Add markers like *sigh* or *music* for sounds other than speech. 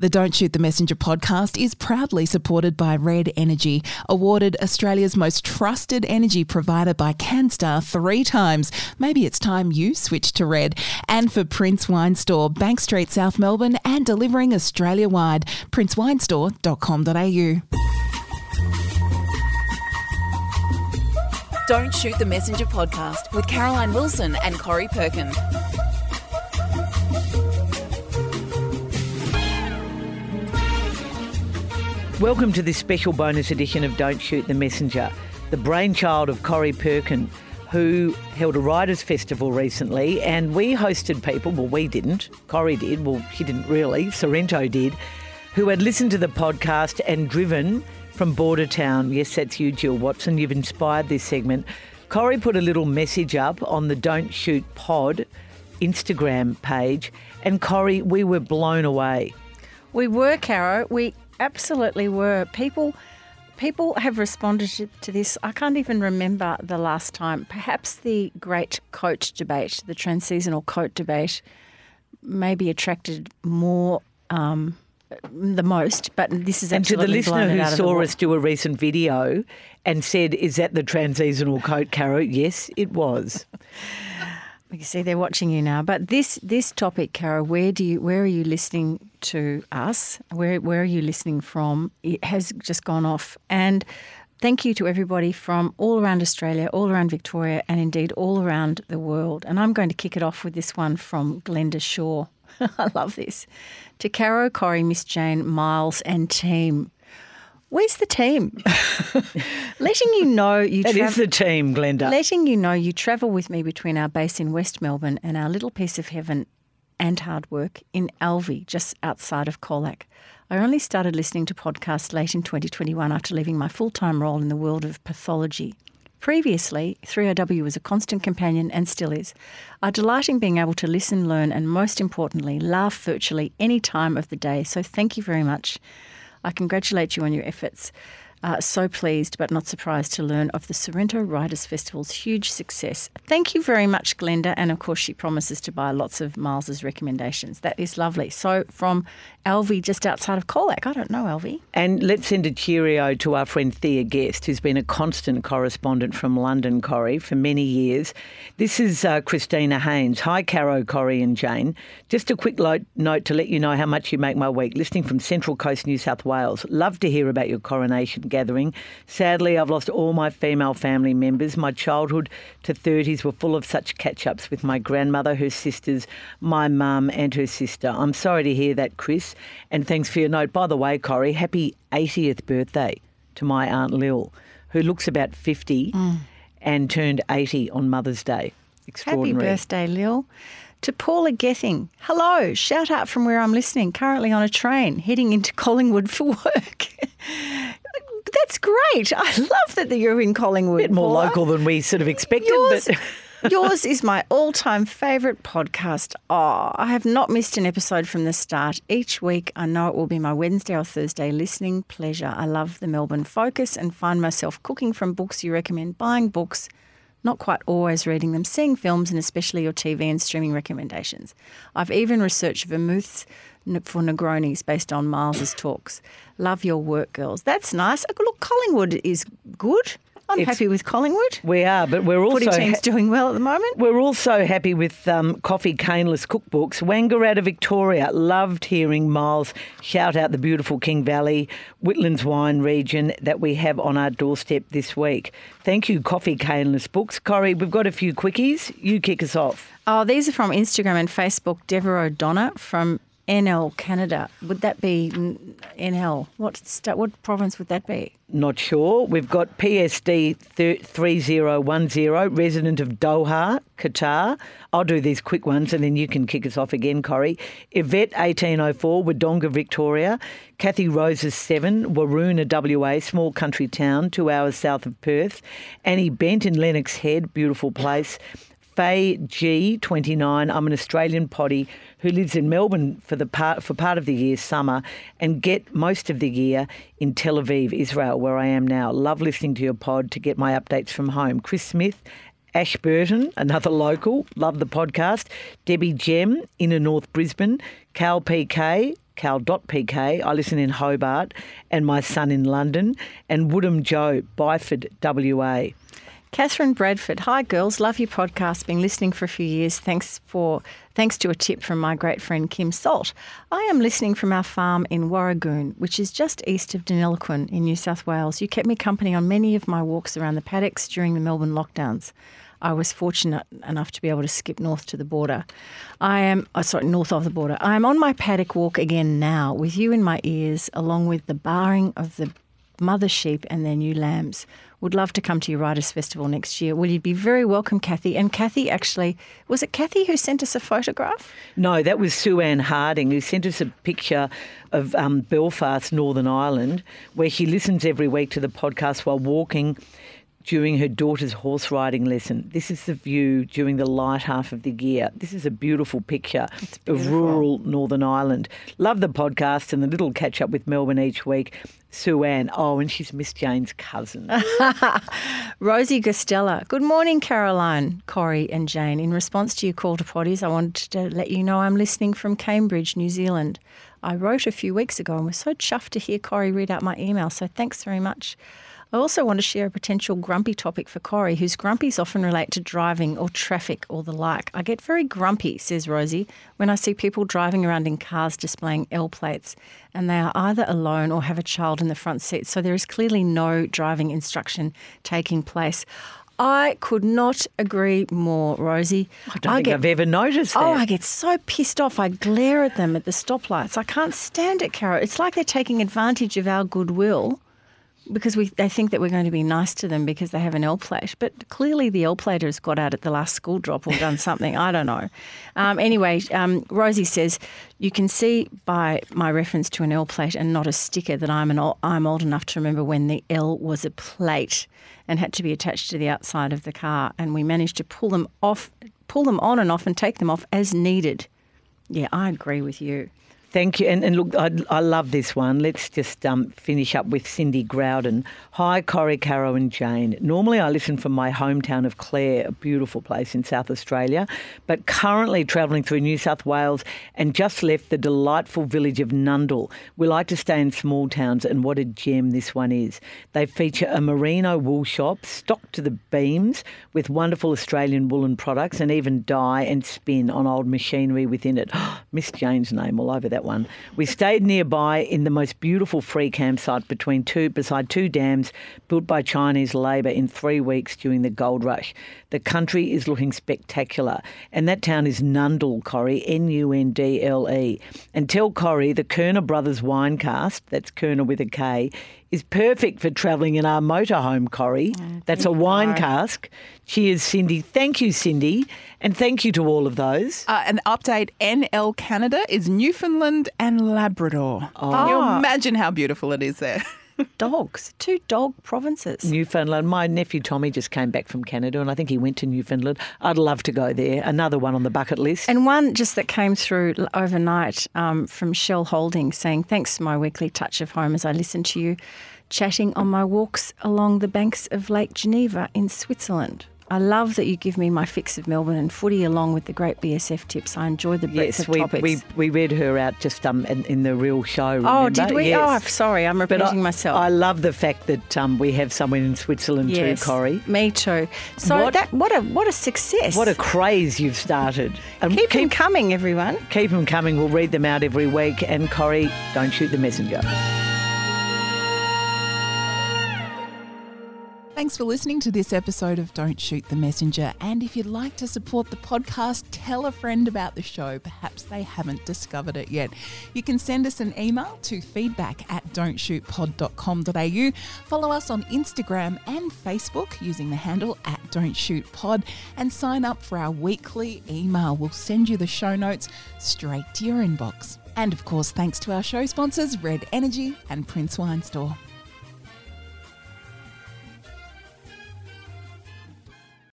The Don't Shoot the Messenger podcast is proudly supported by Red Energy, awarded Australia's most trusted energy provider by Canstar three times. Maybe it's time you switch to Red. And for Prince Wine Store, Bank Street, South Melbourne, and delivering Australia wide. princewinestore.com.au. Don't Shoot the Messenger podcast with Caroline Wilson and Corrie Perkin. Welcome to this special bonus edition of Don't Shoot the Messenger, the brainchild of Corrie Perkin, who held a writers' festival recently, and we hosted people. Well, we didn't. Corrie did. Well, she didn't really. Sorrento did, who had listened to the podcast and driven from Bordertown. Yes, that's you, Jill Watson. You've inspired this segment. Corrie put a little message up on the Don't Shoot Pod Instagram page, and Corrie, we were blown away. We were, Caro. We absolutely were. People people have responded to this. I can't even remember the last time. Perhaps the great coat debate, the transseasonal coat debate, maybe attracted more. Um, the most, but this is and to the listener who saw us do a recent video and said, "Is that the transseasonal coat, Caro?" Yes, it was. You see, they're watching you now. But this this topic, Caro, where do you where are you listening to us? Where where are you listening from? It has just gone off. And thank you to everybody from all around Australia, all around Victoria, and indeed all around the world. And I'm going to kick it off with this one from Glenda Shaw. *laughs* I love this. To Caro, Corrie, Miss Jane, Miles, and team. Where's the team? *laughs* letting you know you is the team, Glenda. Letting you know you travel with me between our base in West Melbourne and our little piece of heaven and hard work in Alvie, just outside of Colac. I only started listening to podcasts late in 2021 after leaving my full time role in the world of pathology. Previously, 3AW was a constant companion and still is. I delight in being able to listen, learn, and most importantly, laugh virtually any time of the day. So thank you very much. I congratulate you on your efforts. Uh, so pleased but not surprised to learn of the Sorrento Writers Festival's huge success. Thank you very much, Glenda. And of course, she promises to buy lots of Miles's recommendations. That is lovely. So from Alvie, just outside of Colac. I don't know Alvie. And let's send a cheerio to our friend Thea Guest, who's been a constant correspondent from London, Corrie, for many years. This is uh, Christina Haynes. Hi, Caro, Corrie, and Jane. Just a quick lo- note to let you know how much you make my week. Listening from Central Coast, New South Wales. Love to hear about your coronation gathering. Sadly, I've lost all my female family members. My childhood to 30s were full of such catch ups with my grandmother, her sisters, my mum, and her sister. I'm sorry to hear that, Chris. And thanks for your note. By the way, Corrie, happy 80th birthday to my Aunt Lil, who looks about 50 mm. and turned 80 on Mother's Day. Extraordinary. Happy birthday, Lil. To Paula Gething, hello, shout out from where I'm listening, currently on a train heading into Collingwood for work. *laughs* That's great. I love that you're in Collingwood. A bit more Paula. local than we sort of expected. Yours, but... *laughs* Yours is my all time favourite podcast. Oh, I have not missed an episode from the start. Each week, I know it will be my Wednesday or Thursday listening pleasure. I love the Melbourne focus and find myself cooking from books you recommend, buying books, not quite always reading them, seeing films, and especially your TV and streaming recommendations. I've even researched vermouths for Negronis based on Miles's talks. Love your work, girls. That's nice. Look, Collingwood is good. I'm it's, happy with Collingwood. We are, but we're also Footy team's ha- doing well at the moment. We're also happy with um, Coffee Caneless cookbooks. Wangaratta, Victoria, loved hearing Miles shout out the beautiful King Valley, Whitlands wine region that we have on our doorstep this week. Thank you, Coffee Caneless Books. Corrie, we've got a few quickies. You kick us off. Oh, these are from Instagram and Facebook. Deborah O'Donnell from NL Canada. Would that be NL? What st- what province would that be? Not sure. We've got PSD 3010, resident of Doha, Qatar. I'll do these quick ones and then you can kick us off again, Corrie. Yvette 1804, Wodonga, Victoria. Kathy Roses 7, Waroona, WA, small country town, two hours south of Perth. Annie Bent in Lennox Head, beautiful place. Faye G, 29. I'm an Australian potty who lives in Melbourne for the part for part of the year, summer, and get most of the year in Tel Aviv, Israel, where I am now. Love listening to your pod to get my updates from home. Chris Smith. Ashburton, another local, love the podcast. Debbie Gem, inner North Brisbane. Cal PK, cal.pk. I listen in Hobart and my son in London, and Woodham Joe, Byford, WA. Catherine Bradford, hi girls, love your podcast. Been listening for a few years. Thanks for thanks to a tip from my great friend Kim Salt. I am listening from our farm in Warragoon, which is just east of Deniliquin in New South Wales. You kept me company on many of my walks around the paddocks during the Melbourne lockdowns. I was fortunate enough to be able to skip north to the border. I am, oh, sorry, north of the border. I am on my paddock walk again now with you in my ears, along with the barring of the mother sheep and their new lambs. Would love to come to your Writers Festival next year. Will you be very welcome, Kathy? And Kathy actually, was it Kathy who sent us a photograph? No, that was Sue Ann Harding who sent us a picture of um, Belfast, Northern Ireland, where she listens every week to the podcast while walking during her daughter's horse riding lesson. This is the view during the light half of the year. This is a beautiful picture beautiful. of rural Northern Ireland. Love the podcast and the little catch up with Melbourne each week. Sue Ann. Oh, and she's Miss Jane's cousin. *laughs* Rosie Gostella. Good morning, Caroline, Corrie, and Jane. In response to your call to potties, I wanted to let you know I'm listening from Cambridge, New Zealand. I wrote a few weeks ago and was so chuffed to hear Corrie read out my email, so thanks very much. I also want to share a potential grumpy topic for Corrie, whose grumpies often relate to driving or traffic or the like. I get very grumpy, says Rosie, when I see people driving around in cars displaying L plates and they are either alone or have a child in the front seat. So there is clearly no driving instruction taking place. I could not agree more, Rosie. I don't think I've ever noticed oh, that. Oh, I get so pissed off. I glare at them at the stoplights. I can't stand it, Carol. It's like they're taking advantage of our goodwill because we they think that we're going to be nice to them because they have an L plate. But clearly the L plater has got out at the last school drop or done something. I don't know. Um, anyway, um, Rosie says you can see by my reference to an L plate and not a sticker that I'm an old, I'm old enough to remember when the L was a plate and had to be attached to the outside of the car, and we managed to pull them off, pull them on and off, and take them off as needed. Yeah, I agree with you. Thank you. And, and look, I, I, love this one. Let's just um, finish up with Cindy Groudon. Hi, Corrie, Caro, and Jane. Normally, I listen from my hometown of Clare, a beautiful place in South Australia, but currently travelling through New South Wales and just left the delightful village of Nundle. We like to stay in small towns, and what a gem this one is. They feature a merino wool shop stocked to the beams with wonderful Australian woolen products and even dye and spin on old machinery within it. *gasps* Miss Jane's name all over that that one. We stayed nearby in the most beautiful free campsite between two beside two dams built by Chinese labour in three weeks during the gold rush. The country is looking spectacular, and that town is Nundle, Corrie, N-U-N-D-L-E. And tell Corrie the Kerner Brothers wine cask, that's Kerner with a K, is perfect for travelling in our motorhome, Corrie. Oh, That's a wine cask. Cheers, Cindy. Thank you, Cindy. And thank you to all of those. Uh, an update NL Canada is Newfoundland and Labrador. Oh. Can you imagine how beautiful it is there? *laughs* dogs, two dog provinces. Newfoundland. My nephew Tommy just came back from Canada and I think he went to Newfoundland. I'd love to go there. Another one on the bucket list. And one just that came through overnight um, from Shell Holding saying, Thanks, for my weekly touch of home as I listen to you chatting on my walks along the banks of Lake Geneva in Switzerland. I love that you give me my fix of Melbourne and footy along with the great BSF tips. I enjoy the breadth yes, of we, topics. we we read her out just um in, in the real show. Remember? Oh, did we? Yes. Oh, sorry, I'm repeating I, myself. I love the fact that um, we have someone in Switzerland yes, too, Corrie. Me too. So what, that what a what a success! What a craze you've started. And keep, keep them coming, everyone. Keep them coming. We'll read them out every week. And Corrie, don't shoot the messenger. Thanks for listening to this episode of Don't Shoot the Messenger. And if you'd like to support the podcast, tell a friend about the show. Perhaps they haven't discovered it yet. You can send us an email to feedback at don'tshootpod.com.au. Follow us on Instagram and Facebook using the handle at Don't Shoot Pod and sign up for our weekly email. We'll send you the show notes straight to your inbox. And of course, thanks to our show sponsors, Red Energy and Prince Wine Store.